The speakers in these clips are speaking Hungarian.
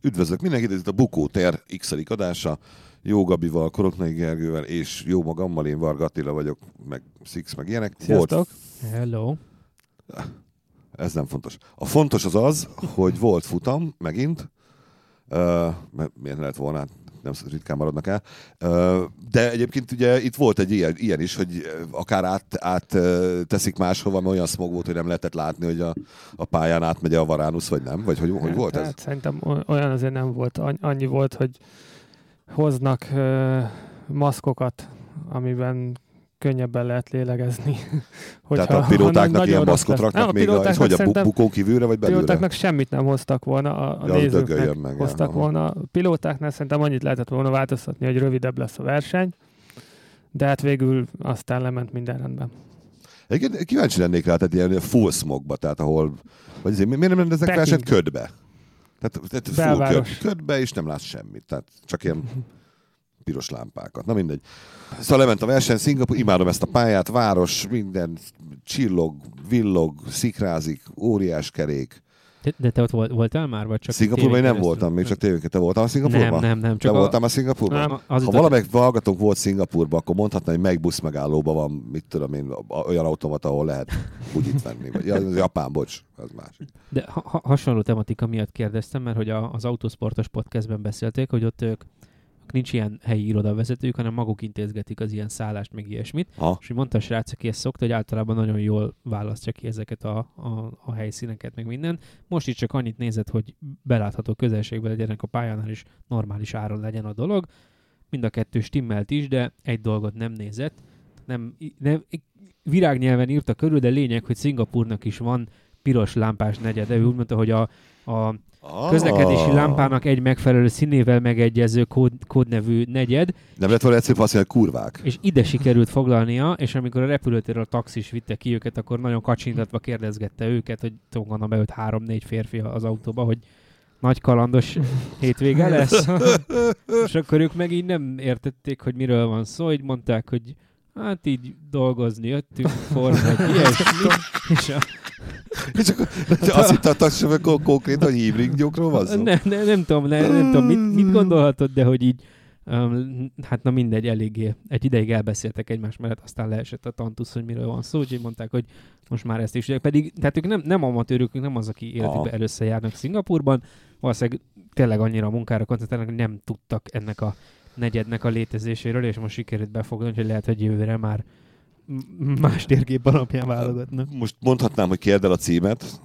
Üdvözlök mindenkit, ez itt a Bukó Tér x adása. Jó Gabival, Koroknai Gergővel és jó magammal, én Varga Attila vagyok, meg Six, meg ilyenek. Sziasztok! Hello. ez nem fontos. A fontos az az, hogy volt futam, megint, uh, mert miért lehet volna, nem ritkán maradnak el. De egyébként ugye itt volt egy ilyen, ilyen is, hogy akár át, át teszik máshova, mert olyan smog volt, hogy nem lehetett látni, hogy a, a pályán átmegy a Varánusz, vagy nem? Vagy hogy, hogy volt ez? Hát szerintem olyan azért nem volt. Annyi volt, hogy hoznak maszkokat, amiben könnyebben lehet lélegezni. Hogyha, Tehát a pilótáknak ilyen maszkot raknak még, a, és hogy a bukó kívülre, vagy belőle? pilótáknak semmit nem hoztak volna, a, a nézőknek meg, hoztak ja. volna. A pilótáknál szerintem annyit lehetett volna változtatni, hogy rövidebb lesz a verseny, de hát végül aztán lement minden rendben. Egyébként kíváncsi lennék rá, tehát ilyen full smogba, tehát ahol, vagy azért, miért nem rendeznek versenyt ködbe? Tehát, tehát full köd, ködbe, és nem látsz semmit. Tehát csak ilyen piros lámpákat. Na mindegy. Szóval lement a verseny, Szingapur, imádom ezt a pályát, város, minden csillog, villog, szikrázik, óriás kerék. De, de te ott volt, voltál már, vagy csak Szingapurban én nem voltam, még csak tévéket. Te voltál a Szingapurban? Nem, nem, nem. Csak te a... voltál a Szingapurban? Nem, az ha valamelyik hallgatónk volt Szingapurban, akkor mondhatná, hogy meg busz megállóban van, mit tudom én, olyan automat, ahol lehet bugyit venni. Vagy, ja, az Japán, bocs, az másik. De ha, hasonló tematika miatt kérdeztem, mert hogy a, az Autosportos podcastben beszélték, hogy ott ők nincs ilyen helyi irodavezetők, hanem maguk intézgetik az ilyen szállást, meg ilyesmit. Ha. És hogy mondta a srác, aki ezt szokta, hogy általában nagyon jól választja ki ezeket a, a, a helyszíneket, meg minden. Most itt csak annyit nézett, hogy belátható közelségben legyenek a pályánál, is normális áron legyen a dolog. Mind a kettő stimmelt is, de egy dolgot nem nézett. Nem, nem, virágnyelven írta körül, de lényeg, hogy Szingapurnak is van piros lámpás negyede. Ő úgy mondta, hogy a, a Ah. közlekedési lámpának egy megfelelő színével megegyező kód, kódnevű negyed. Nem lett volna egyszerűbb azt mondani, hogy kurvák. És ide sikerült foglalnia, és amikor a repülőtérről a taxis vitte ki őket, akkor nagyon kacsintatva kérdezgette őket, hogy gondolom beült három-négy férfi az autóba, hogy nagy kalandos hétvége lesz. és akkor ők meg így nem értették, hogy miről van szó, így mondták, hogy hát így dolgozni jöttünk, forma, ilyesmi, és a és akkor azt hittem, hogy konkrét, hogy hívrik gyokról van szó? Nem, nem, nem tudom, nem, nem tudom mit, mit gondolhatod, de hogy így Um, hát na mindegy, eléggé. Egy ideig elbeszéltek egymás mellett, aztán leesett a tantusz, hogy miről van szó, úgyhogy mondták, hogy most már ezt is. Pedig, tehát ők nem, nem amatőrök, nem az, aki életükben először járnak Szingapurban, valószínűleg tényleg annyira a munkára koncentrálnak, hogy nem tudtak ennek a negyednek a létezéséről, és most sikerült befogni, hogy lehet, hogy jövőre már más térkép alapján válogatnak. Most mondhatnám, hogy kérd el a címet,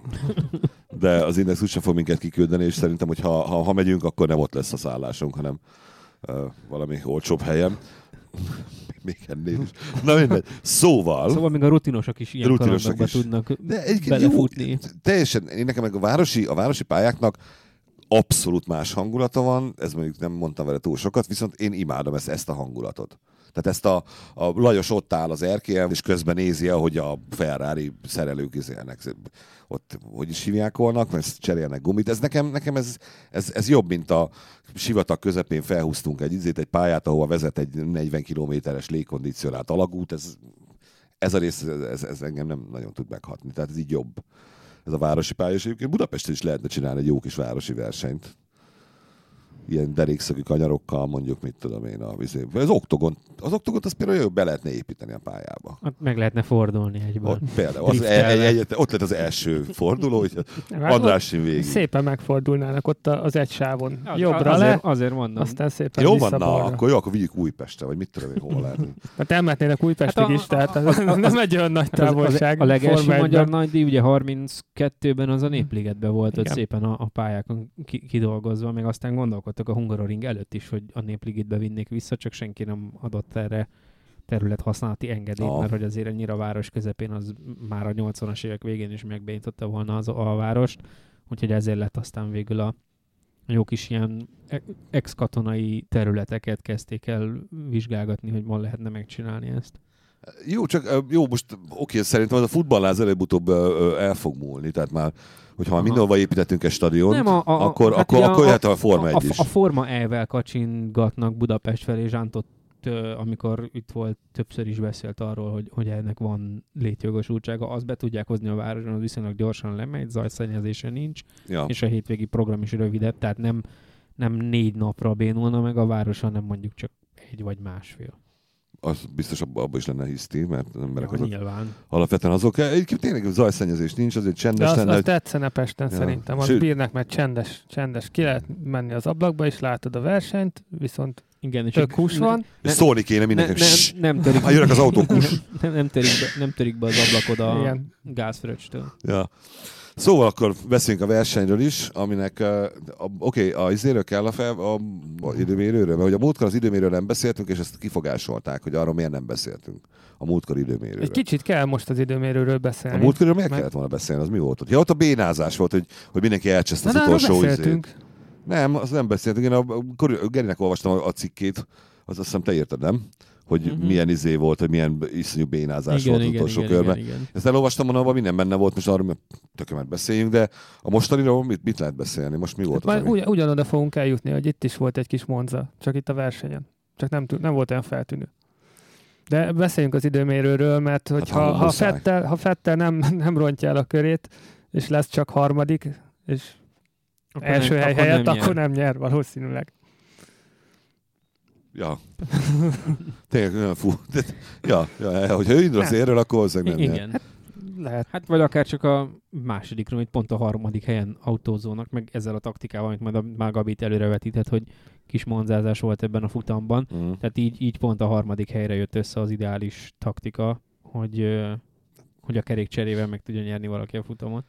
de az Index úgysem fog minket kiküldeni, és szerintem, hogy ha, ha, ha megyünk, akkor nem ott lesz a szállásunk, hanem uh, valami olcsóbb helyen. még ennél is. Na mindegy. Szóval... Szóval még a rutinosok is ilyen rutinosok is. tudnak de egy, belefutni. Jó, teljesen, én nekem meg a városi, a városi pályáknak abszolút más hangulata van, ez mondjuk nem mondtam vele túl sokat, viszont én imádom ezt, ezt a hangulatot. Tehát ezt a, a Lajos ott áll az erkélyen, és közben nézi, ahogy a Ferrari szerelők izélnek. Ott, hogy is hívják volna, mert cserélnek gumit. Ez nekem, nekem ez, ez, ez, jobb, mint a sivatag közepén felhúztunk egy izét, egy pályát, ahova vezet egy 40 kilométeres légkondicionált alagút. Ez, ez a rész, ez, ez engem nem nagyon tud meghatni. Tehát ez így jobb. Ez a városi pálya, és egyébként Budapesten is lehetne csinálni egy jó kis városi versenyt ilyen derékszögű kanyarokkal, mondjuk, mit tudom én, a vizé. Az oktogon, az oktogot az például be lehetne építeni a pályába. Ott meg lehetne fordulni egyből. Ott, például, az e, egy, egy, ott lett az első forduló, hogy Andrásin végig. Szépen megfordulnának ott az egy sávon. Az, Jobbra azért, le, azért mondom. Aztán szépen Jó van, na, akkor jó, akkor vigyük Újpestre, vagy mit tudom én, hol lehet. Hát elmehetnének Újpestig hát is, tehát az, az, nem egy olyan nagy távolság. A, a legelső magyar nagydíj, ugye 32-ben az a Népligetben volt, ott szépen a, a pályákon kidolgozva, meg aztán gondolkodtam gondolkodtak a Hungaroring előtt is, hogy a Népligitbe vinnék vissza, csak senki nem adott erre terület használati engedélyt, oh. mert hogy azért ennyire a város közepén az már a 80-as évek végén is megbénította volna az a várost, úgyhogy ezért lett aztán végül a jó kis ilyen e- ex-katonai területeket kezdték el vizsgálgatni, hogy ma lehetne megcsinálni ezt. Jó, csak jó, most oké, szerintem az a futballáz előbb-utóbb el fog múlni, tehát már hogyha már mindenhova építettünk egy stadiont, nem, a, akkor, hát akkor, akkor jöhet a Forma 1 is. A, a Forma E-vel kacsingatnak Budapest felé, Zsántot amikor itt volt, többször is beszélt arról, hogy, hogy ennek van létjogosultsága, azt be tudják hozni a városon, az viszonylag gyorsan lemegy, zajszennyezése nincs, ja. és a hétvégi program is rövidebb, tehát nem, nem négy napra bénulna meg a város, hanem mondjuk csak egy vagy másfél az biztos abban abba is lenne hiszti, mert az emberek ja, azok nyilván. alapvetően azok, egyébként tényleg zajszennyezés nincs, azért csendes De az, lenne. az tetszene Pesten ja. szerintem, az Sőt, bírnak, mert csendes, csendes, ki lehet menni az ablakba, és látod a versenyt, viszont igen, és tök hús van. Ne, szólni kéne mindenkinek. Ne, nem, nem törik, ha jönnek az autók, nem, nem, nem, törik be, nem törik be az ablakod a gázfröccstől. Ja. Szóval akkor beszéljünk a versenyről is, aminek, oké, okay, a izéről kell a, fel, a, a időmérőről, mert hogy a múltkor az időmérőről nem beszéltünk, és ezt kifogásolták, hogy arról miért nem beszéltünk. A múltkor időmérőről. Egy kicsit kell most az időmérőről beszélni. A múltkorról miért mert... kellett volna beszélni? Az mi volt ott? Ja, ott a bénázás volt, hogy, hogy mindenki elcseszte az utolsó beszéltünk. Izét. Nem, az nem beszéltünk. Én a, a Gerinek olvastam a, a cikkét, az azt hiszem te érted, nem? Hogy uh-huh. milyen izé volt, hogy milyen iszonyú bénázás igen, volt igen, utolsó igen, körben. Igen, igen. Ezt elolvastam, mondom, abban minden benne volt, most arról tökélet beszéljünk, de a mostaniról mit, mit lehet beszélni? Most mi volt hát az, ugy, Ugyanoda fogunk eljutni, hogy itt is volt egy kis monza, csak itt a versenyen. Csak nem, nem volt olyan feltűnő. De beszéljünk az időmérőről, mert hogy hát, ha, ha, Fettel, ha Fettel nem, nem rontja el a körét, és lesz csak harmadik, és akkor első nem, hely akkor helyett, nem akkor nem nyer valószínűleg. Ja. Tényleg olyan fú. De, ja, ja, hogyha ő indul az érről, akkor valószínűleg nem Igen. Hát, lehet. Hát vagy akár csak a másodikról, hogy pont a harmadik helyen autózónak, meg ezzel a taktikával, amit majd a, már Gabit előrevetített, hogy kis monzázás volt ebben a futamban. Mm. Tehát így, így pont a harmadik helyre jött össze az ideális taktika, hogy, hogy a kerékcserével meg tudja nyerni valaki a futamot.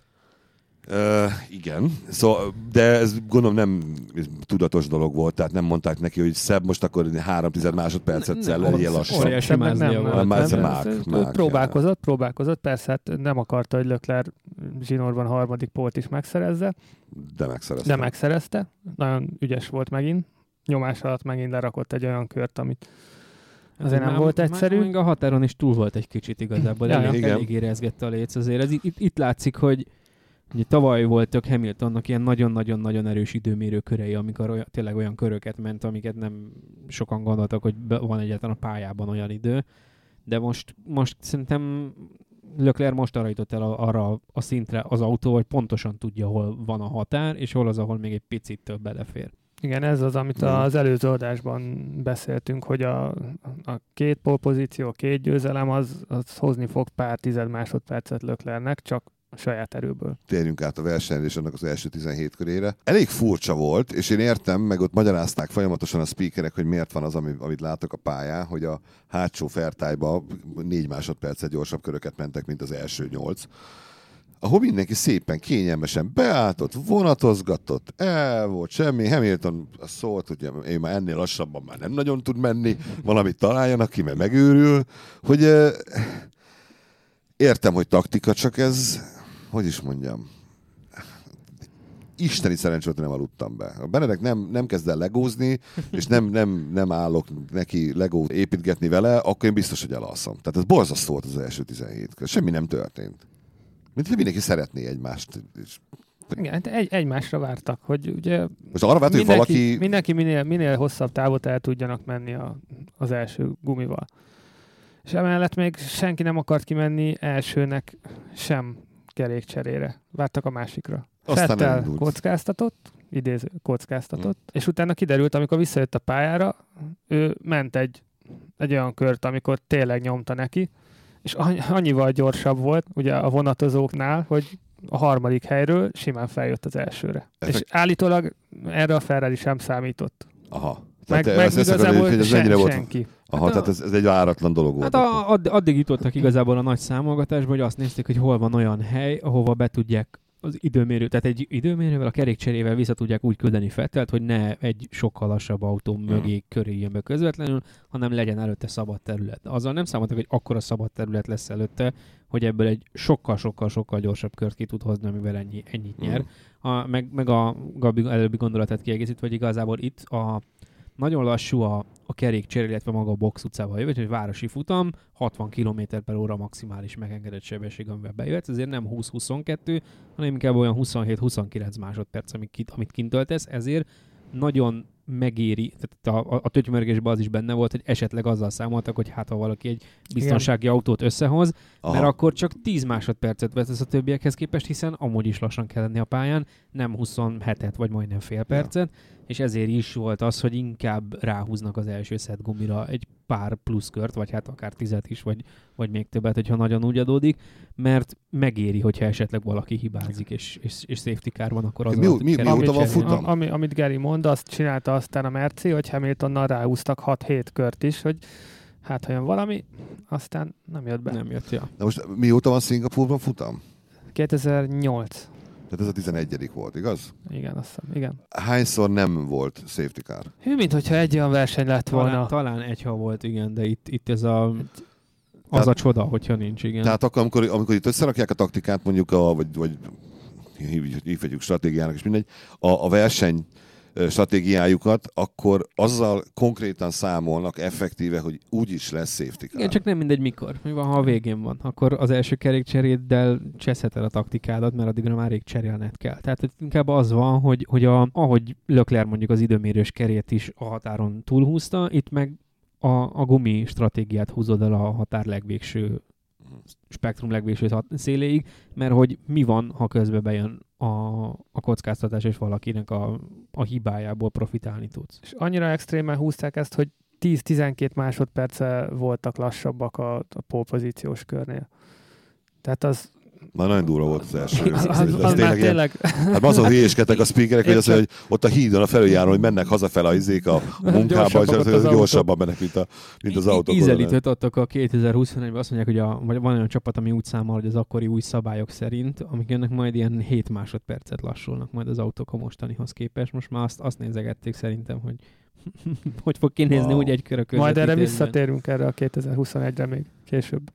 Uh, igen, szóval, de ez gondolom nem tudatos dolog volt, tehát nem mondták neki, hogy szebb, most akkor három tized másodpercet celleljél lassan. Óriási nem, nem, nem, nem, nem, mák, mák, próbálkozott, próbálkozott, persze hát nem akarta, hogy Lökler zsinórban harmadik pólt is megszerezze. De megszerezte. De megszerezte. Nagyon ügyes volt megint. Nyomás alatt megint lerakott egy olyan kört, amit azért nem már, volt egyszerű. Már, a határon is túl volt egy kicsit igazából. ja, elég, elég érezgette a léc azért. Ez, itt, itt látszik, hogy Ugye tavaly voltak Hamiltonnak ilyen nagyon-nagyon-nagyon erős időmérő körei, amikor olyan, tényleg olyan köröket ment, amiket nem sokan gondoltak, hogy van egyáltalán a pályában olyan idő. De most, most szerintem Leclerc most arra jutott el arra a szintre az autó, hogy pontosan tudja, hol van a határ, és hol az, ahol még egy picit több belefér. Igen, ez az, amit az előző adásban beszéltünk, hogy a, a két polpozíció, a két győzelem, az, az hozni fog pár tized másodpercet Löklernek, csak a saját erőből. Térjünk át a versenyre és annak az első 17 körére. Elég furcsa volt, és én értem, meg ott magyarázták folyamatosan a speakerek, hogy miért van az, amit látok a pályán, hogy a hátsó fertájba négy másodpercet gyorsabb köröket mentek, mint az első nyolc ahol mindenki szépen, kényelmesen beálltott, vonatozgatott, el volt semmi. Hamilton szólt, hogy én már ennél lassabban már nem nagyon tud menni, valamit találjanak ki, mert megőrül, hogy értem, hogy taktika, csak ez hogy is mondjam, isteni szerencsé, hogy nem aludtam be. A Benedek nem, nem kezd el legózni, és nem, nem, nem állok neki legó építgetni vele, akkor én biztos, hogy elalszom. Tehát ez borzasztó volt az első 17 kör. Semmi nem történt. Mint hogy mindenki szeretné egymást. És igen, hát egy, egymásra vártak, hogy ugye Most arra várt, hogy valaki... Mindenki minél, minél hosszabb távot el tudjanak menni a, az első gumival. És emellett még senki nem akart kimenni elsőnek sem kerékcserére. Vártak a másikra. Aztán Fettel kockáztatott, idéző kockáztatott, hmm. és utána kiderült, amikor visszajött a pályára, ő ment egy, egy olyan kört, amikor tényleg nyomta neki, és annyival gyorsabb volt ugye a vonatozóknál, hogy a harmadik helyről simán feljött az elsőre. Ezek... És állítólag erre a Ferrari sem számított. Aha. Meg, meg igazából hogy ez sen, volt... senki. Aha, hát tehát ez, ez egy váratlan dolog volt. Hát a, add, addig jutottak igazából a nagy számolgatásba, hogy azt nézték, hogy hol van olyan hely, ahova be tudják az időmérő, tehát egy időmérővel, a kerékcserével vissza tudják úgy küldeni Fettelt, hogy ne egy sokkal lassabb autó hmm. mögé hmm. köré jön be közvetlenül, hanem legyen előtte szabad terület. Azzal nem számoltak, hogy akkora szabad terület lesz előtte, hogy ebből egy sokkal-sokkal-sokkal gyorsabb kört ki tud hozni, amivel ennyi, ennyit nyer. Hmm. A, meg, meg a Gabi előbbi gondolatát kiegészítve, hogy igazából itt a nagyon lassú a, a kerékcsere, illetve maga a box utcával jövő, hogy városi futam, 60 km per óra maximális megengedett sebesség, amivel bejött, ezért nem 20-22, hanem inkább olyan 27-29 másodperc, amit, kint, amit kint töltesz, ezért nagyon megéri, tehát a, a, a tötymörgésben az is benne volt, hogy esetleg azzal számoltak, hogy hát ha valaki egy biztonsági Igen. autót összehoz, Aha. mert akkor csak 10 másodpercet vesz a többiekhez képest, hiszen amúgy is lassan kell lenni a pályán, nem 27-et vagy majdnem fél percet, ja és ezért is volt az, hogy inkább ráhúznak az első szett gumira egy pár plusz kört, vagy hát akár tizet is, vagy, vagy még többet, hogyha nagyon úgy adódik, mert megéri, hogyha esetleg valaki hibázik, és, és, és safety car van, akkor az mi, mi, mi mi van futam? Ami, amit Gary mond, azt csinálta aztán a Merci, hogy Hamiltonnal ráhúztak 6-7 kört is, hogy hát ha jön valami, aztán nem jött be. Nem jött, ja. Na most mióta van Szingapurban futam? 2008. Tehát ez a 11 volt, igaz? Igen, azt hiszem, igen. Hányszor nem volt safety car? Hű, mint hogyha egy olyan verseny lett volna. Talán, talán egy, ha volt, igen, de itt, itt ez a... Az Tehát, a csoda, hogyha nincs, igen. Tehát akkor, amikor, amikor itt összerakják a taktikát, mondjuk, a, vagy, vagy hívjuk stratégiának, és mindegy, a, a verseny stratégiájukat, akkor azzal konkrétan számolnak effektíve, hogy úgy is lesz safety car. Igen, csak nem mindegy mikor. Mi van, ha a végén van? Akkor az első kerékcseréddel cseszheted a taktikádat, mert addigra már rég cserélned kell. Tehát inkább az van, hogy, hogy a, ahogy Lökler mondjuk az időmérős kerét is a határon túlhúzta, itt meg a, a gumi stratégiát húzod el a határ legvégső spektrum legvégső széléig, mert hogy mi van, ha közben bejön a, a kockáztatás, és valakinek a, a hibájából profitálni tudsz. És annyira extrémen húzták ezt, hogy 10-12 másodperce voltak lassabbak a, a polpozíciós körnél. Tehát az már nagyon durva volt az első. Az, az, az, az tényleg, tényleg... Hát azon hülyéskedtek a speakerek, hogy, az, hogy ott a hídon a felüljáró, hogy mennek hazafel a izék a munkába, és az, az gyorsabban mennek, mint, a, mint az autók. Ízelítőt adtak a 2021-ben, azt mondják, hogy a, vagy van olyan csapat, ami úgy számol, hogy az akkori új szabályok szerint, amik jönnek majd ilyen 7 másodpercet lassulnak majd az autók a mostanihoz képest. Most már azt, azt nézegették szerintem, hogy hogy fog kinézni wow. úgy egy körök Majd erre visszatérünk erre a 2021-re még később.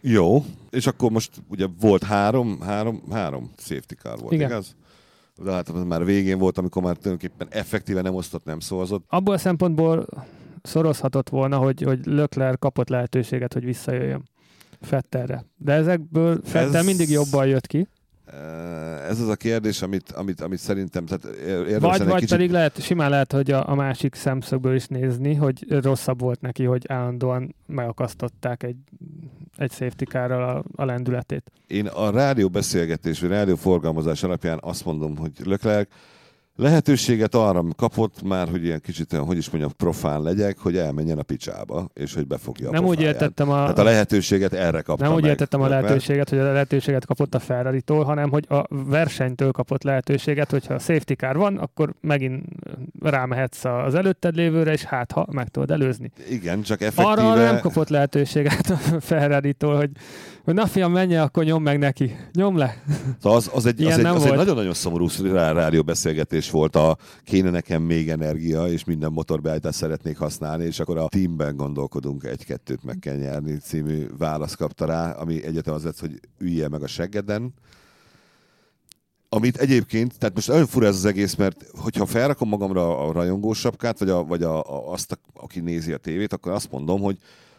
Jó, és akkor most ugye volt három, három, három safety car volt, Igen. igaz? De hát már végén volt, amikor már tulajdonképpen effektíve nem osztott, nem szózott. Abból a szempontból szorozhatott volna, hogy, hogy Lökler kapott lehetőséget, hogy visszajöjjön Fettelre. De ezekből Fettel Ez... mindig jobban jött ki. Ez az a kérdés, amit, amit, amit szerintem tehát érdemes Vagy, vagy kicsit... pedig lehet, simán lehet, hogy a, a másik szemszögből is nézni, hogy rosszabb volt neki, hogy állandóan megakasztották egy, egy safety a, a lendületét. Én a rádió beszélgetés, vagy rádió forgalmazás alapján azt mondom, hogy Leclerc lehetőséget arra kapott már, hogy ilyen kicsit, hogy is mondjam, profán legyek, hogy elmenjen a picsába, és hogy befogja a Nem úgy értettem a... Tehát a lehetőséget erre kapta Nem úgy meg, értettem a lehetőséget, hogy a lehetőséget kapott a ferrari hanem hogy a versenytől kapott lehetőséget, hogyha a safety car van, akkor megint rámehetsz az előtted lévőre, és hát ha meg tudod előzni. Igen, csak effektíve... Arra nem kapott lehetőséget a ferrari hogy hogy na fiam, menj akkor nyom meg neki. Nyom le. Szóval az, az egy, az egy, az egy nagyon-nagyon szomorú rádió beszélgetés volt a kéne nekem még energia, és minden motorbeállítást szeretnék használni, és akkor a teamben gondolkodunk, egy-kettőt meg kell nyerni című választ kapta rá, ami egyetem az lett, hogy ülje meg a seggeden, amit egyébként, tehát most olyan fura ez az egész, mert hogyha felrakom magamra a rajongósapkát, vagy, a, vagy a, a, azt, a, aki nézi a tévét, akkor azt mondom, hogy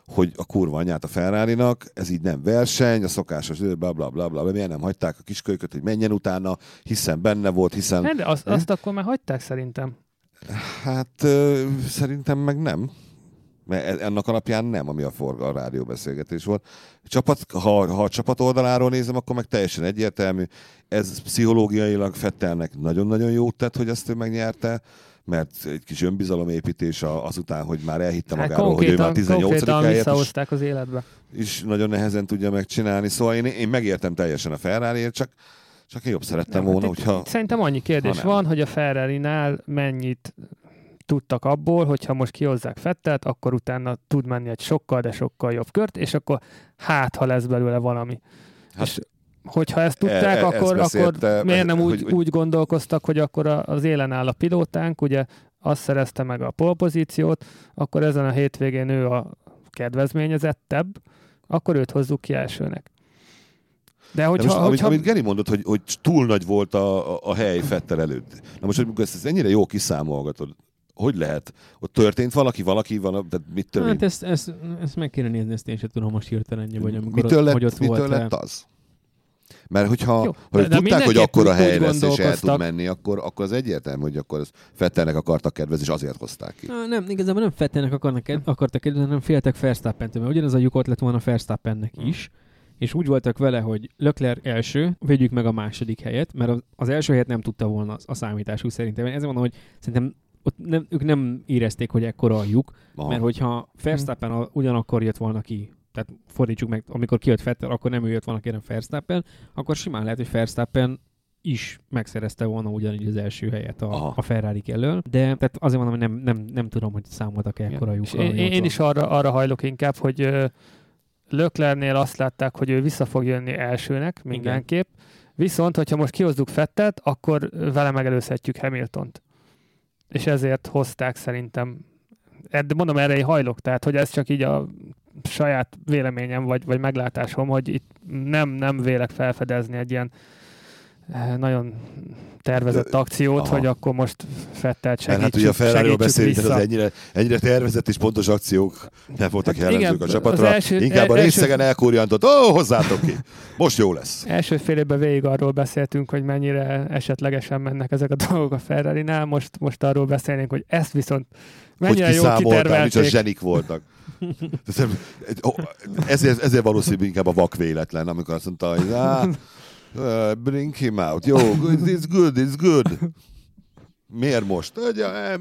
hogy a kurva anyát a ferrari ez így nem verseny, a szokásos bla bla bla bla, miért nem hagyták a kiskölyköt, hogy menjen utána, hiszen benne volt, hiszen... Nem, de azt, azt akkor már hagyták szerintem. Hát szerintem meg nem. Mert e, ennek alapján nem, ami a forga a rádióbeszélgetés volt. Csapat, ha, ha a csapat oldaláról nézem, akkor meg teljesen egyértelmű. Ez pszichológiailag Fettelnek nagyon-nagyon jót tett, hogy ezt ő megnyerte mert egy kis önbizalomépítés azután, hogy már elhitte hát magáról, hogy ő már 18 helyet is, az életbe. is nagyon nehezen tudja megcsinálni. Szóval én, én megértem teljesen a ferrari csak csak én jobb szerettem volna, hát hogyha... Szerintem annyi kérdés van, hogy a Ferrari-nál mennyit tudtak abból, hogyha most kihozzák Fettelt, akkor utána tud menni egy sokkal, de sokkal jobb kört, és akkor hát, ha lesz belőle valami. Hát, és hogyha ezt tudták, e, e, akkor, ezt akkor miért nem úgy, hogy, úgy gondolkoztak, hogy akkor az élen áll a pilótánk, ugye azt szerezte meg a polpozíciót, akkor ezen a hétvégén ő a kedvezményezettebb, akkor őt hozzuk ki elsőnek. De hogyha, De most, hogyha... amit, amit Geri mondott, hogy, hogy túl nagy volt a, a, a hely Fettel előtt. Na most, hogy ezt, ezt ennyire jó kiszámolgatod, hogy lehet? Ott történt valaki, valaki van, de mit történt? Hát ezt, ezt, ezt meg kéne nézni, ezt én sem tudom most hirtelen, vagy amikor mitől ott, lett, hogy ott mitől volt lett az? Mert hogyha Jó, hogy de tudták, hogy akkor a hely lesz, és el tud menni, akkor, akkor az egyértelmű, hogy akkor az Fettelnek akartak kedvezni, és azért hozták ki. Na, nem, igazából nem Fettelnek akarnak, akartak kedvezni, hanem féltek Verstappentől, mert ugyanaz a lyukot lett volna Verstappennek hmm. is, és úgy voltak vele, hogy Lökler első, vegyük meg a második helyet, mert az első helyet nem tudta volna a számításuk szerintem. Ezért mondom, hogy szerintem ott nem, ők nem érezték, hogy ekkora a lyuk, Aha. mert hogyha Verstappen ugyanakkor jött volna ki, tehát fordítsuk meg, amikor kijött Vettel, akkor nem ő jött volna kérem Verstappen, akkor simán lehet, hogy Verstappen is megszerezte volna ugyanígy az első helyet a, a Ferrari elől, de tehát azért mondom, hogy nem, nem, nem tudom, hogy számoltak ekkora lyuk. Én, én is arra, arra hajlok inkább, hogy Löklernél azt látták, hogy ő vissza fog jönni elsőnek mindenképp, Igen. viszont, hogyha most kihozzuk Fettet, akkor vele megelőzhetjük Hamiltont. És ezért hozták szerintem, de mondom, erre én hajlok, tehát hogy ez csak így a saját véleményem vagy, vagy meglátásom, hogy itt nem, nem vélek felfedezni egy ilyen Eh, nagyon tervezett akciót, Aha. hogy akkor most Fettelt segítsük, Hát ugye a Ferrari-ról beszélünk, tehát az ennyire, ennyire tervezett és pontos akciók nem voltak hát jellemzők igen, a csapatra. Első, Inkább a részegen elkúrjantott, ó, oh, hozzátok ki, most jó lesz. Első fél évben végig arról beszéltünk, hogy mennyire esetlegesen mennek ezek a dolgok a Ferrari-nál, most, most arról beszélnénk, hogy ezt viszont mennyire hogy kitervelték. Hogy zsenik voltak. ezért, ezért valószínűleg inkább a vak véletlen, amikor azt mondta, hogy Uh, bring him out. Jó, it's good, it's good. Miért most?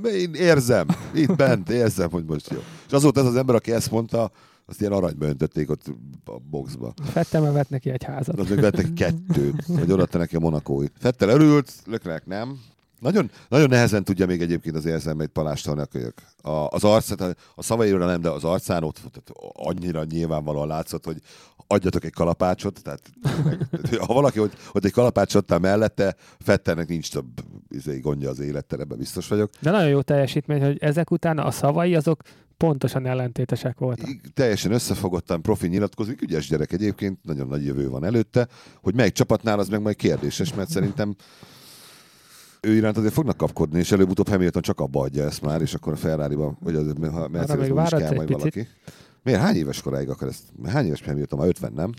Én érzem, itt bent érzem, hogy most jó. És azóta ez az ember, aki ezt mondta, azt ilyen aranyba öntötték ott a boxba. Fettel vett neki egy házat. Az meg vett neki kettőt, vagy odaadta neki a monakói. Fettel örült, Lökrek nem. Nagyon, nagyon nehezen tudja még egyébként az érzelmeit palástolni a kölyök. A, az arc, a, szavaira nem, de az arcán ott tehát annyira nyilvánvalóan látszott, hogy adjatok egy kalapácsot, tehát ha valaki hogy, hogy egy kalapácsot mellette, Fetternek nincs több izé, gondja az élettel, ebben biztos vagyok. De nagyon jó teljesítmény, hogy ezek után a szavai azok pontosan ellentétesek voltak. Teljesen összefogottan profi nyilatkozik, ügyes gyerek egyébként, nagyon nagy jövő van előtte, hogy melyik csapatnál az meg majd kérdéses, mert szerintem ő iránt azért fognak kapkodni, és előbb-utóbb Hamilton csak abba adja ezt már, és akkor a Ferrari-ban, vagy az Mercedes-ben is kell majd picit. valaki. Miért? Hány éves koráig akar ezt? Hány éves Hamilton? Már 50, nem?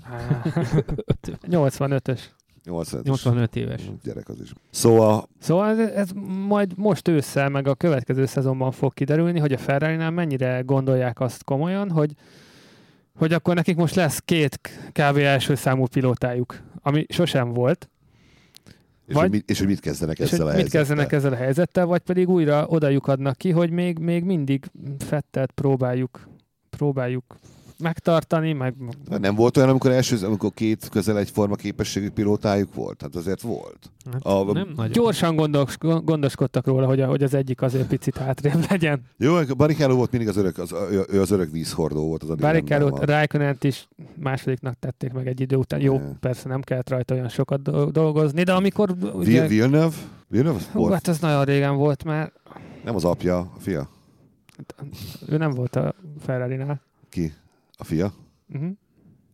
85-ös. 85, 85 éves. Gyerek az is. Szóval... Szóval ez, ez majd most ősszel, meg a következő szezonban fog kiderülni, hogy a ferrari mennyire gondolják azt komolyan, hogy, hogy akkor nekik most lesz két kb. első számú pilótájuk, ami sosem volt, és, vagy, hogy mit, és hogy mit kezdenek ezzel a helyzettel. Mit kezdenek ezzel a helyzettel, vagy pedig újra odajuk adnak ki, hogy még, még mindig fettet próbáljuk, próbáljuk megtartani, meg... Nem volt olyan, amikor első, amikor két közel egyforma képességű pilótájuk volt? Hát azért volt. Hát a, nem a, Gyorsan gondos, gondoskodtak róla, hogy, a, hogy az egyik azért picit hátrébb legyen. Jó, Barrichello volt mindig az öreg, az, ő az öreg vízhordó volt. Az Barrichello, raikkonen is másodiknak tették meg egy idő után. Jó, ne. persze nem kellett rajta olyan sokat dolgozni, de amikor... Ugye... Villeneuve? Villeneuve Hú, volt? hát ez nagyon régen volt már. Nem az apja, a fia? Hát, ő nem volt a Ferrari-nál. Ki? A fia? Uh-huh.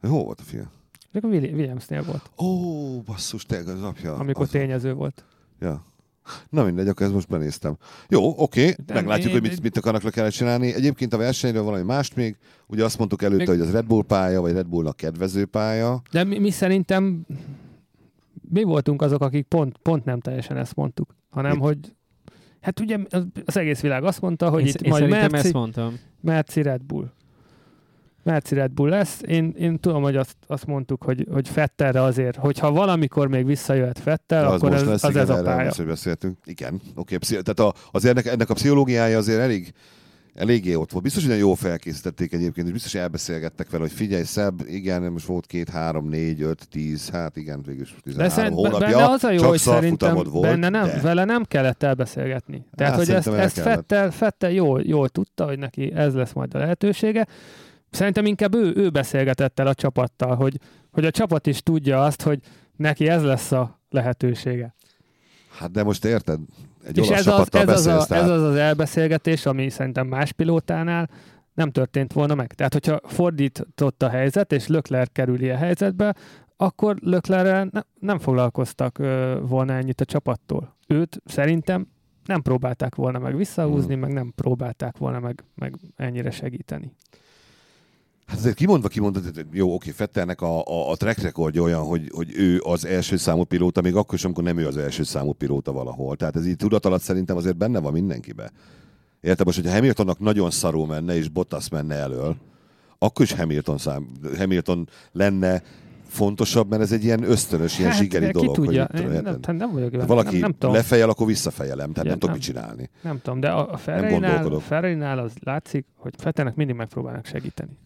Hol volt a fia? Csak a Williamsnél volt. Ó, oh, basszus, te az apja. Amikor az tényező volt. Ja. Na mindegy, akkor ezt most benéztem. Jó, oké, okay. meglátjuk, én, hogy mit, mit akarnak le kellene csinálni. Egyébként a versenyről valami mást még. Ugye azt mondtuk előtte, még... hogy az Red Bull pálya, vagy Red Bullnak kedvező pálya. De mi, mi szerintem mi voltunk azok, akik pont, pont nem teljesen ezt mondtuk, hanem mi? hogy hát ugye az egész világ azt mondta, hogy én, itt én majd Merci, ezt mondtam. Merci Red Bull. Merci Red Bull lesz. Én, én tudom, hogy azt, azt mondtuk, hogy, hogy Fettelre azért, hogyha valamikor még visszajöhet Fettel, akkor az ez, lesz, az igen, ez a pálya. hogy beszéltünk. Igen, oké. Okay. Tehát a, azért ennek, ennek a pszichológiája azért elég, eléggé ott volt. Biztos, hogy jó felkészítették egyébként, és biztos elbeszélgettek vele, hogy figyelj, szebb, igen, most volt két, három, négy, öt, tíz, hát igen, végül 13 de hónapja. Benne az a jó, hogy szerintem volt, benne nem, de... vele nem kellett elbeszélgetni. Tehát, hát, hogy ezt, ezt Fettel, Fettel jól, jól tudta, hogy neki ez lesz majd a lehetősége. Szerintem inkább ő, ő beszélgetett el a csapattal, hogy, hogy a csapat is tudja azt, hogy neki ez lesz a lehetősége. Hát de most érted? Egy És ez az, ez, az a, ez az az elbeszélgetés, ami szerintem más pilótánál nem történt volna meg. Tehát, hogyha fordított a helyzet, és Lökler kerül ilyen helyzetbe, akkor Löklerrel ne, nem foglalkoztak ö, volna ennyit a csapattól. Őt szerintem nem próbálták volna meg visszahúzni, hmm. meg nem próbálták volna meg, meg ennyire segíteni. Hát azért kimondva kimondva, jó, oké, Fettelnek a, a, a track record olyan, hogy, hogy ő az első számú pilóta, még akkor is, amikor nem ő az első számú pilóta valahol. Tehát ez így tudat alatt szerintem azért benne van mindenkibe. Érted most, hogyha Hamiltonnak nagyon szarú menne, és Bottas menne elől, akkor is Hamilton, szám, Hamilton lenne fontosabb, mert ez egy ilyen ösztönös, ilyen hát, zsigeri dolog. tudja. Hogy, nem, nem, nem, nem vagyok ha valaki nem, nem lefejel, akkor visszafejelem, tehát ja, nem, tudom mit csinálni. Nem tudom, de a, a Ferrari-nál, ferrari az látszik, hogy Fettelnek mindig megpróbálnak segíteni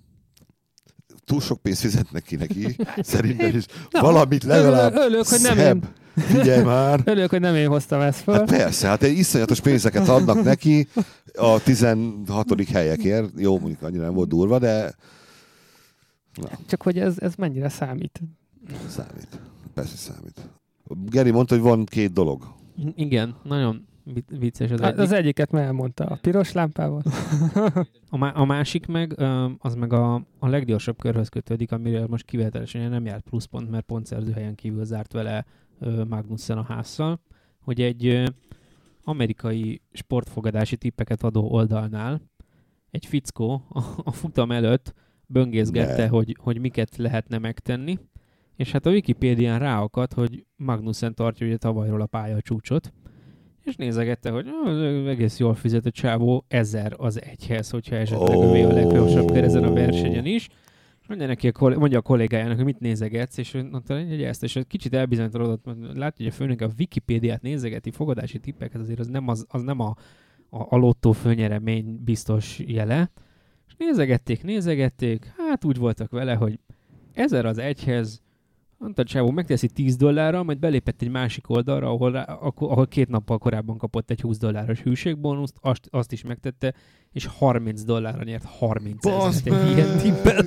túl sok pénzt fizetnek ki neki, szerintem is Na, valamit legalább örülök, hogy nem én, Figyelj már! Örülök, hogy nem én hoztam ezt fel. Hát persze, hát egy iszonyatos pénzeket adnak neki a 16. helyekért. Jó, mondjuk annyira nem volt durva, de... Na. Csak hogy ez, ez mennyire számít? Számít. Persze számít. Geri mondta, hogy van két dolog. Igen, nagyon vicces az, egyik. Az egyiket már elmondta, a piros lámpával. a, má- a másik meg, az meg a, a leggyorsabb körhöz kötődik, amiről most kivételesen nem járt pluszpont, mert pontszerző helyen kívül zárt vele Magnussen a házszal, hogy egy amerikai sportfogadási tippeket adó oldalnál egy fickó a, a futam előtt böngészgette, hogy, hogy miket lehetne megtenni, és hát a Wikipédián ráakadt, hogy Magnussen tartja ugye tavalyról a pálya csúcsot, és nézegette, hogy egész jól fizetett csávó ezer az egyhez, hogyha esetleg oh. ő a leggyorsabb ezen a versenyen is. Mondja neki a, koll- mondja a kollégájának, hogy mit nézegetsz, és mondta, hogy ezt, és kicsit elbizonytalanodott, látja, hogy a főnök a Wikipédiát nézegeti, fogadási tippeket, azért az nem, az, az nem a, a, a lottó főnyeremény biztos jele. És nézegették, nézegették, hát úgy voltak vele, hogy ezer az egyhez Mondta Csávó, megteszi 10 dollárra, majd belépett egy másik oldalra, ahol, ahol két nappal korábban kapott egy 20 dolláros hűségbónuszt, azt, azt is megtette, és 30 dollárra nyert 30 ezeret egy ilyen tippel.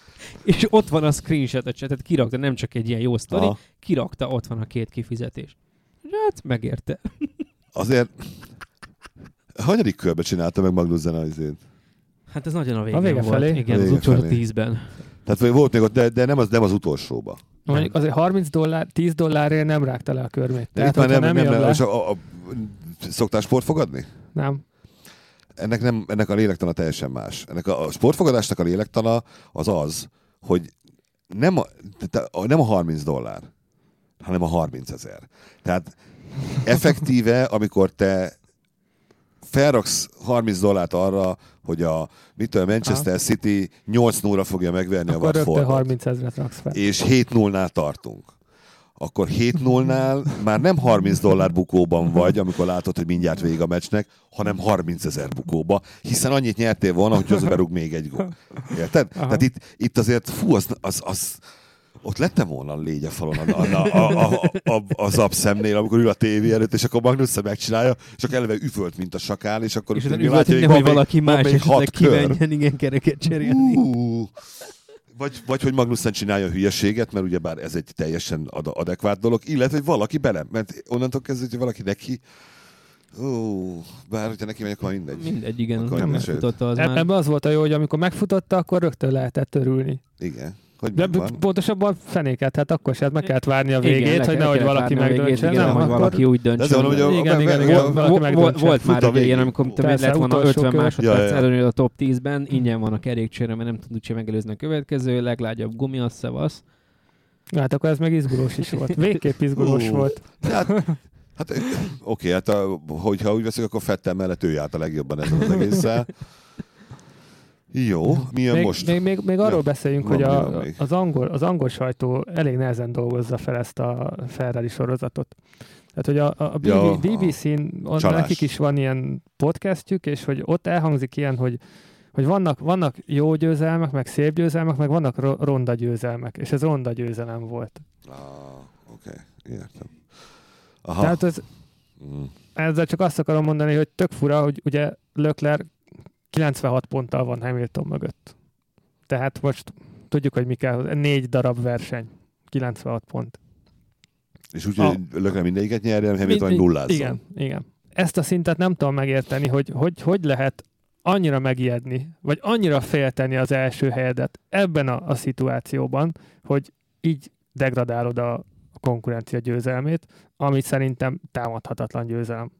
és ott van a screenshot, tehát kirakta, nem csak egy ilyen jó sztori, Aha. kirakta, ott van a két kifizetés. Hát, megérte. Azért, hanyadik körbe csinálta meg Magnussen az Hát ez nagyon a végén a vége volt. Felé? Igen, a vége az utolsó tízben. Tehát volt még ott, de, de nem, az, nem az utolsóba. Mondjuk azért 30 dollár, 10 dollárért nem rágta le a körmét. Tehát, már nem, nem, nem, nem le... a, a, szoktál sportfogadni? Nem. Ennek, nem, ennek a lélektana teljesen más. Ennek a, a sportfogadásnak a lélektana az az, hogy nem a, nem a 30 dollár, hanem a 30 ezer. Tehát effektíve, amikor te felraksz 30 dollárt arra, hogy a, mit tudom, Manchester ha. City 8 0 fogja megverni Akkor a Watfordot. 30 ezeret raksz fel. És 7 0 tartunk. Akkor 7 0 már nem 30 dollár bukóban vagy, amikor látod, hogy mindjárt vég a meccsnek, hanem 30 ezer bukóba, hiszen annyit nyertél volna, hogy az berúg még egy gól. Érted? Aha. Tehát itt, itt azért, fú, az, az, az ott lettem volna a légy a falon a, a, a, a, a, a zapszemnél, amikor ül a tévé előtt, és akkor Magnussen megcsinálja, és akkor eleve üvölt, mint a sakál, és akkor és úgy látja, hogy, hogy valaki más esetleg kimenjen, igen, kereket cserélni. Uh, vagy, vagy hogy Magnussen csinálja a hülyeséget, mert ugyebár ez egy teljesen ad- adekvát dolog, illetve hogy valaki bele, mert onnantól kezdve, hogy valaki neki Ó, bár hogyha neki megy, akkor mindegy. Mindegy, igen. Nem megfutotta az Ebben az volt a jó, hogy amikor megfutotta, akkor rögtön lehetett örülni. Igen. Hogy de van? pontosabban fenéket, hát akkor sem meg kellett várni a végét, igen, hogy nehogy valaki megdöntse. Igen, hogy valaki úgy döntsön. igen, igen, igen, Volt már egy ilyen, amikor lett volna 50 másodperc előnyöd a top 10-ben, ingyen van a kerékcsere, mert nem tud úgyse megelőzni a következő, leglágyabb gumi, az szevasz. Hát akkor ez meg izgulós is volt. Végképp izgulós volt. Hát, hát oké, hát a, hogyha úgy veszik, akkor Fettel mellett ő járt a legjobban ezen az egésszel. Jó, milyen még, most? Még, még, még arról ja, beszéljünk, hogy a, az, angol, az angol sajtó elég nehezen dolgozza fel ezt a Ferrari sorozatot. Tehát, hogy a, a ja, BBC-n nekik is van ilyen podcastjük, és hogy ott elhangzik ilyen, hogy hogy vannak, vannak jó győzelmek, meg szép győzelmek, meg vannak ronda győzelmek, és ez ronda győzelem volt. Ah, oké, okay. értem. Aha. Tehát ez, mm. ezzel csak azt akarom mondani, hogy tök fura, hogy ugye Lökler 96 ponttal van Hamilton mögött. Tehát most tudjuk, hogy mi kell. Négy darab verseny. 96 pont. És úgy, hogy Lökre mindegyiket nyerjen, Hamilton mi, nullázzon. Igen, igen. Ezt a szintet nem tudom megérteni, hogy hogy, hogy lehet annyira megijedni, vagy annyira félteni az első helyedet ebben a, a szituációban, hogy így degradálod a, a konkurencia győzelmét, amit szerintem támadhatatlan győzelem.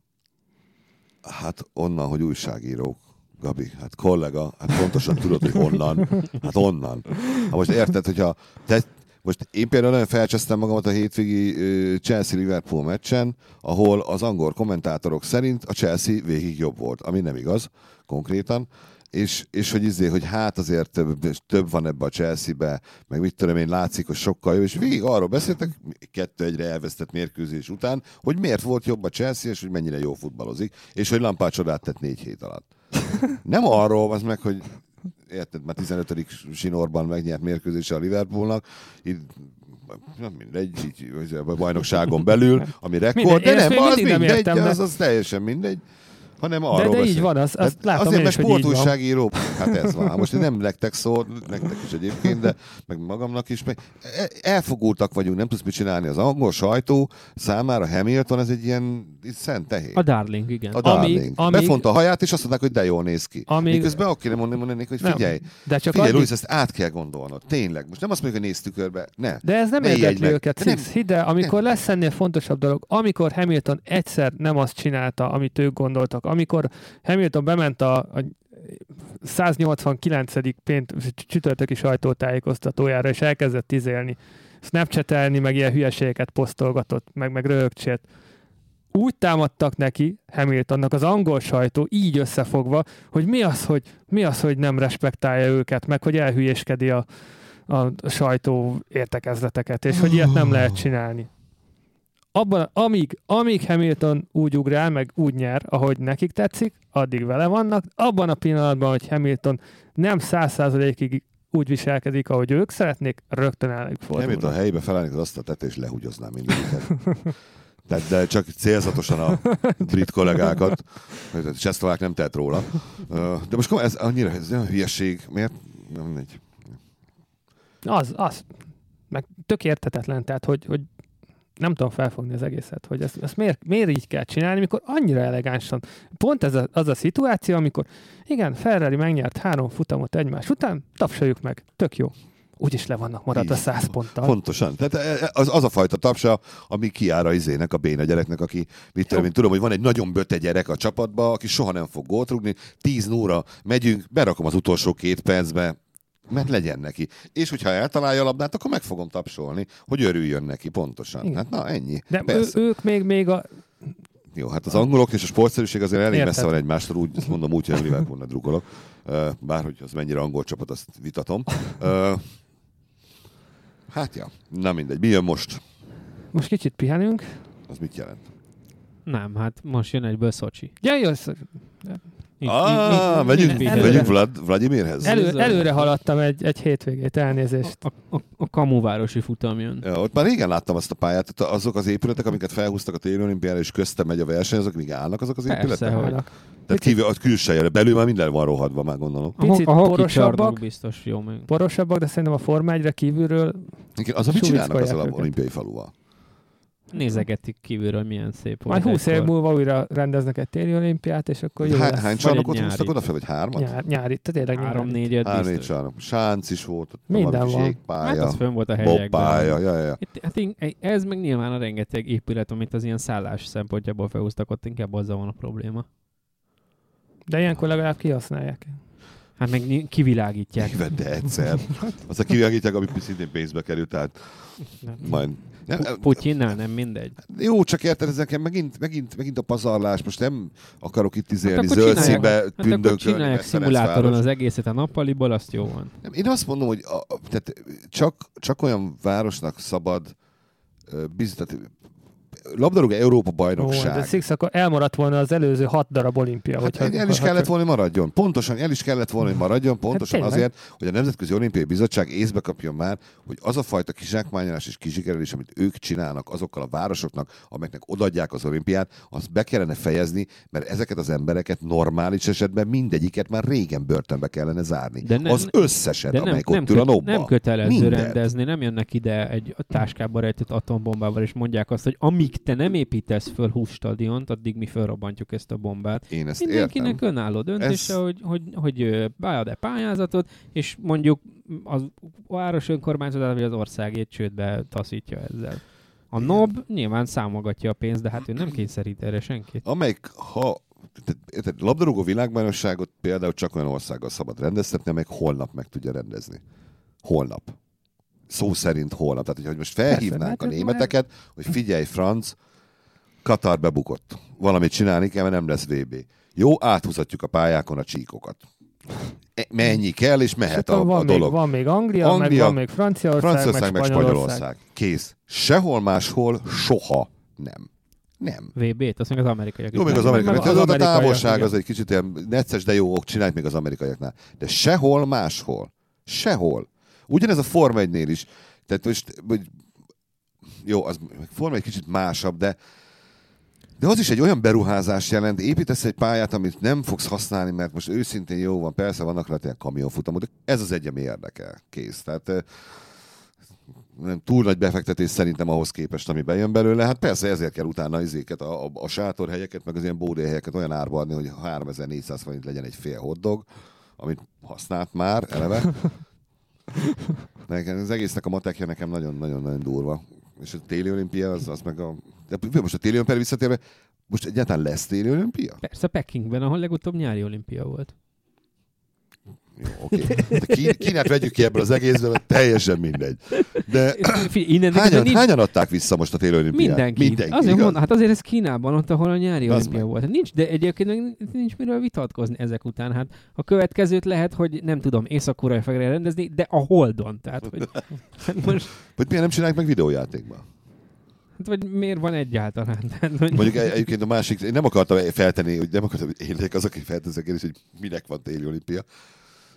Hát onnan, hogy újságírók Gabi, hát kollega, hát pontosan tudod, hogy honnan. Hát onnan. Ha most érted, hogyha te, most én például nagyon felcsesztem magamat a hétvégi Chelsea-Liverpool meccsen, ahol az angol kommentátorok szerint a Chelsea végig jobb volt, ami nem igaz konkrétan, és, és hogy izé, hogy hát azért több, több van ebbe a Chelsea-be, meg mit tudom én, látszik, hogy sokkal jó, és végig arról beszéltek, kettő egyre elvesztett mérkőzés után, hogy miért volt jobb a Chelsea, és hogy mennyire jó futballozik, és hogy Lampard csodát tett négy hét alatt. Nem arról az meg, hogy érted, már 15. sinorban megnyert mérkőzése a Liverpoolnak, így nem mindegy, így, a bajnokságon belül, ami rekord, de nem, az mindegy, az, az teljesen mindegy hanem arról De, de így van, azt, azt látom Azért, mert sportújságíró, hát ez van. Most nem nektek szól, nektek is egyébként, de meg magamnak is, meg elfogultak vagyunk, nem tudsz mit csinálni. Az angol sajtó számára Hamilton, ez egy ilyen szent tehén. A Darling, igen. A Darling. Amíg, amíg... Befonta a haját, és azt mondták, hogy de jól néz ki. Amíg... Miközben akkor kéne mondani, mondani hogy figyelj, nem, de csak figyelj, addig... Louis, ezt át kell gondolnod. Tényleg. Most nem azt mondjuk, hogy nézd tükörbe. Ne. De ez nem érdekli őket, nem, Hidd el, amikor nem. lesz ennél fontosabb dolog, amikor Hamilton egyszer nem azt csinálta, amit ők gondoltak, amikor Hamilton bement a, a 189. pént csütörtöki sajtótájékoztatójára, és elkezdett izélni, snapchatelni, meg ilyen hülyeségeket posztolgatott, meg, meg rögcsét. Úgy támadtak neki, Hamiltonnak az angol sajtó, így összefogva, hogy mi az, hogy, mi az, hogy nem respektálja őket, meg hogy elhülyéskedi a, a sajtó értekezleteket, és hogy ilyet nem lehet csinálni abban, amíg, amíg Hamilton úgy ugrál, meg úgy nyer, ahogy nekik tetszik, addig vele vannak. Abban a pillanatban, hogy Hamilton nem száz százalékig úgy viselkedik, ahogy ők szeretnék, rögtön elég fordulnak. Hamilton a helyébe felállnék az azt a tette, és lehúgyoznám mindegyiket. Tehát, de csak célzatosan a brit kollégákat. Csehszlovák nem tett róla. De most ez annyira ez olyan hülyeség. Miért? Nem mindegy. Az, az. Meg tök értetetlen, tehát hogy, hogy nem tudom felfogni az egészet, hogy ezt, ezt miért, miért így kell csinálni, mikor annyira elegánsan. Pont ez a, az a szituáció, amikor igen, Ferrari megnyert három futamot egymás után, tapsoljuk meg, tök jó. Úgyis le vannak a száz ponttal. Pontosan. Tehát e, e, az, az a fajta tapsa, ami kiára izének, a béna gyereknek, aki, mit tudom, tudom, hogy van egy nagyon böte gyerek a csapatba, aki soha nem fog gólt rúgni, tíz nóra megyünk, berakom az utolsó két percbe, mert legyen neki. És hogyha eltalálja a labdát, akkor meg fogom tapsolni, hogy örüljön neki, pontosan. Igen. Hát na, ennyi. De ő, ők még, még a... Jó, hát az angolok és a sportszerűség azért elég Érted. messze van egymástól, úgy azt mondom úgy, hogy a Liverpoolnak drugolok. Bárhogy az mennyire angol csapat, azt vitatom. Hát ja, na mindegy. Mi jön most? Most kicsit pihenünk. Az mit jelent? Nem, hát most jön egyből Szocsi. Ja, jó, ah, megyünk, megyünk Vlad, Vladimirhez. Elő, előre haladtam egy, egy hétvégét, elnézést. A, a, a kamuvárosi futam jön. Ja, ott már régen láttam azt a pályát, azok az épületek, amiket felhúztak a téli olimpiára, és köztem megy a verseny, azok még állnak azok az épületek? Persze, állnak. Tehát kívül, a külsejére, belül már minden van rohadva, már gondolom. Picit a, a porosabbak, biztos jó még. porosabbak, de szerintem a Forma 1 kívülről Igen, az, amit csinálnak az olimpiai faluval? Nézegetik kívülről, milyen szép volt. Majd 20 év múlva újra rendeznek egy téli olimpiát, és akkor jó Há, lesz. Hány csarnokot húztak oda fel, vagy hármat? Nyár, nyári, tehát tényleg Három, négy, öt Három, négy csarnok. Sánc is volt. Ott Minden van. Jégpálya, hát az fönn volt a helyekben. Bobbálya, ja, ja. Itt, hát ez meg nyilván a rengeteg épület, amit az ilyen szállás szempontjából felhúztak, ott inkább azzal van a probléma. De ilyenkor legalább kihasználják. Hát meg kivilágítják. De egyszer. Azt a kivilágítják, ami szintén pénzbe került, tehát majd nem, Putyinnál nem mindegy. Jó, csak érted, ez nekem megint, megint, megint a pazarlás. Most nem akarok itt izélni hát zöld színbe hát tündökölni. csinálják szimulátoron az egészet a nappaliból, azt jó van. Nem, én azt mondom, hogy a, tehát csak, csak olyan városnak szabad biztos, labdarúgó Európa bajnokság. Ó, de Six akkor elmaradt volna az előző hat darab olimpia. Hát el, el is kellett volna, hogy maradjon. Pontosan el is kellett volna, hogy maradjon, pontosan hát azért, hogy a Nemzetközi Olimpiai Bizottság észbe kapjon már, hogy az a fajta kizsákmányolás és kizsikerelés, amit ők csinálnak azokkal a városoknak, amelyeknek odaadják az olimpiát, azt be kellene fejezni, mert ezeket az embereket normális esetben mindegyiket már régen börtönbe kellene zárni. De nem, az összeset, de nem, amelyik nem, ott ül a nobba. Nem kötelező Mindent. rendezni, nem jönnek ide egy táskába rejtett atombombával, és mondják azt, hogy amíg te nem építesz föl 20 stadiont, addig mi felrobbantjuk ezt a bombát. Én ezt Mindenkinek értem. önálló döntése, Ez... hogy, hogy, hogy bead-e pályázatot, és mondjuk az város önkormányzat, vagy az országét csődbe taszítja ezzel. A NOB nyilván számogatja a pénzt, de hát ő nem kényszerít erre senkit. Amelyik, ha tehát labdarúgó világbajnokságot például csak olyan országgal szabad rendeztetni, amelyik holnap meg tudja rendezni. Holnap. Szó szerint holnap. Tehát, hogy most felhívnánk Persze, a németeket, már... hogy figyelj, Franz, Katar bebukott. Valamit csinálni kell, mert nem lesz VB. Jó, áthúzatjuk a pályákon a csíkokat. E, mennyi kell, és mehet a, van a dolog. Még, van még Anglia, Anglia meg van még Franciaország, Franciaország meg, meg Spanyolország. Spanyolország. Kész. Sehol máshol soha nem. Nem. VB-t, azt még az amerikaiak. Jó, még az amerikaiak. Az, az a távolság az egy kicsit ilyen necces, de jó, ok, csinálják még az amerikaiaknál. De sehol máshol. Sehol. Ugyanez a Forma 1 is. Tehát most, hogy jó, az Forma egy kicsit másabb, de de az is egy olyan beruházás jelent, építesz egy pályát, amit nem fogsz használni, mert most őszintén jó van, persze vannak rá ilyen kamionfutamok, de ez az egy, ami érdekel. Kész. Tehát nem túl nagy befektetés szerintem ahhoz képest, ami bejön belőle. Hát persze ezért kell utána izéket, a, a, a sátorhelyeket, meg az ilyen bódéhelyeket olyan árba adni, hogy 3400 forint legyen egy fél hoddog, amit használt már eleve. Nekem az egésznek a matekja nekem nagyon-nagyon-nagyon durva. És a téli olimpia, az, az meg a... De most a téli olimpia visszatérve, most egyáltalán lesz téli olimpia? Persze Pekingben, ahol legutóbb nyári olimpia volt. Jó, oké. Okay. Kínát vegyük ki ebből az egészből, mert teljesen mindegy. De Innen hányan, nincs... hányan adták vissza most a téli olimpiát? Mindenki. Mindenki azért mond, hát azért ez Kínában, ott, ahol a nyári az olimpia meg. volt. Nincs, de egyébként nincs miről vitatkozni ezek után. Hát a következőt lehet, hogy nem tudom, észak-koreai rendezni, de a Holdon. Tehát, hogy, hát most... Hogy miért nem csinálják meg videójátékban? Hát vagy miért van egyáltalán? Tehát, hogy... Mondjuk egyébként a másik, én nem akartam feltenni, hogy nem akartam, hogy én az, aki feltesz a kérdés, hogy minek van téli olimpia.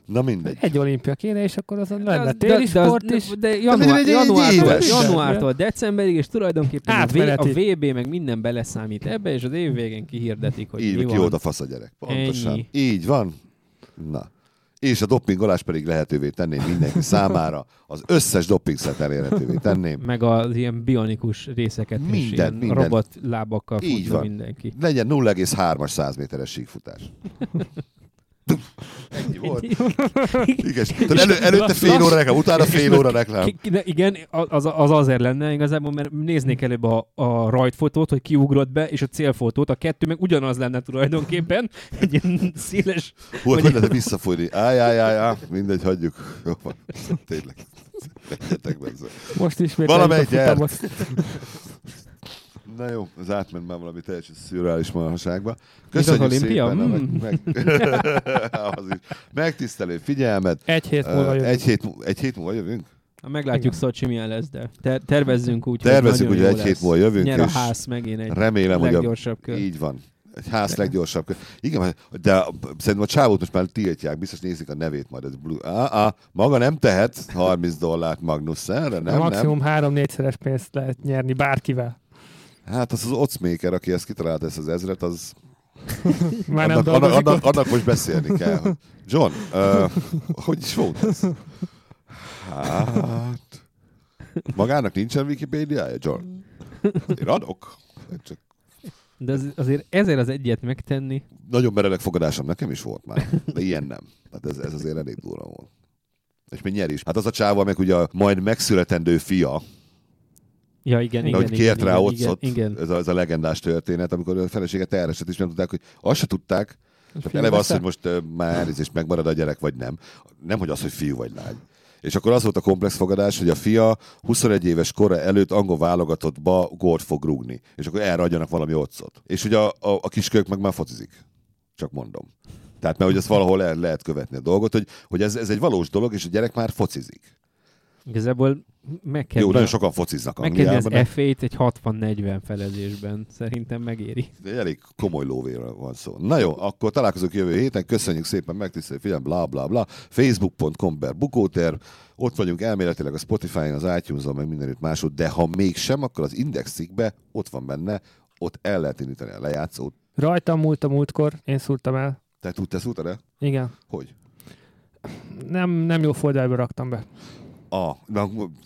Na mindegy. Egy olimpia kéne, és akkor azon lenne téli de, sport de, is. De, de január, de januártól, januártól decemberig, és tulajdonképpen a, v, a VB meg minden beleszámít ebbe, és az év végén kihirdetik, hogy Így, mi ki van. oda fasz a gyerek. Pontosan. Ennyi. Így van. Na. És a dopingolás pedig lehetővé tenném mindenki számára. Az összes dopingszet elérhetővé tenném. Meg az ilyen bionikus részeket minden, is, ilyen minden. robot lábakkal Így van. mindenki. Legyen 0,3-as 100 méteres síkfutás. Ennyi volt. Igen. elő, előtte fél óra reklám, utána fél óra reklám. Igen, az, az azért lenne igazából, mert néznék előbb a, a rajtfotót, hogy kiugrott be, és a célfotót, a kettő meg ugyanaz lenne tulajdonképpen. Egy ilyen széles... Volt, hogy lehet visszafolyni. Áj, áj, áj, áj, mindegy, hagyjuk. Jó, tényleg. Most ismét Valamelyik Na jó, az átment már valami teljesen szürreális marhaságba. Köszönjük az olimpia? szépen. Mm. Meg, az is. Megtisztelő figyelmet. Egy hét múlva jövünk. Egy hét, egy hét múlva jövünk? Meglátjuk Szocsi milyen lesz, de ter- tervezzünk úgy, Tervezzük, hogy, hogy egy hét múlva jövünk. Nyer a ház megint egy remélem, hogy a, kör. Így van. Egy ház de. leggyorsabb. Igen, de szerintem a csávót most már tiltják, biztos nézik a nevét majd. Ez Blue. Ah, ah, maga nem tehet 30 dollárt Magnus erre, nem? Maximum három-négyszeres pénzt lehet nyerni bárkivel. Hát az az Ocmaker, aki ezt kitalálta, ezt az ezret, az... Már annak, annak, annak, annak, most beszélni kell. John, uh, hogy is volt ez? Hát... Magának nincsen Wikipédiája, John? Én adok. Csak... De az, azért ezért az egyet megtenni... Nagyon meredek fogadásom nekem is volt már, de ilyen nem. Hát ez, ez azért elég durva volt. És még nyer is. Hát az a csával meg ugye a majd megszületendő fia, Ja, igen, igen. Hogy kért igen, rá ott igen, igen. Ez, a, ez a legendás történet, amikor a feleséget elresett, és nem tudták, hogy azt se tudták, tehát eleve az, hogy most uh, már elnézést megmarad a gyerek, vagy nem. Nem, hogy az, hogy fiú vagy lány. És akkor az volt a komplex fogadás, hogy a fia 21 éves kora előtt angol válogatottba gólt fog rúgni. És akkor erre adjanak valami otcot. És ugye a, a, a kiskölyök meg már focizik. Csak mondom. Tehát mert hogy ezt valahol el lehet követni a dolgot, hogy, hogy ez, ez egy valós dolog, és a gyerek már focizik. Igazából meg kell Jó, nagyon sokan fociznak Meg kell az f egy 60-40 felezésben. Szerintem megéri. De elég komoly lóvéről van szó. Na jó, akkor találkozunk jövő héten. Köszönjük szépen, megtisztelő figyelm, bla bla bla. Facebook.com per bukóter. Ott vagyunk elméletileg a Spotify-on, az itunes meg mindenütt máshogy, de ha mégsem, akkor az indexikbe ott van benne, ott el lehet indítani a lejátszót. Rajtam múlt a múltkor, én szúrtam el. Te tudtál szúrtad el? Igen. Hogy? Nem, nem jó folderbe raktam be. A,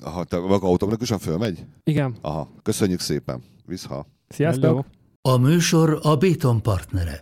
ha te automatikusan fölmegy? Igen. Aha, köszönjük szépen. Viszha. Sziasztok! Hello. A műsor a Béton partnere.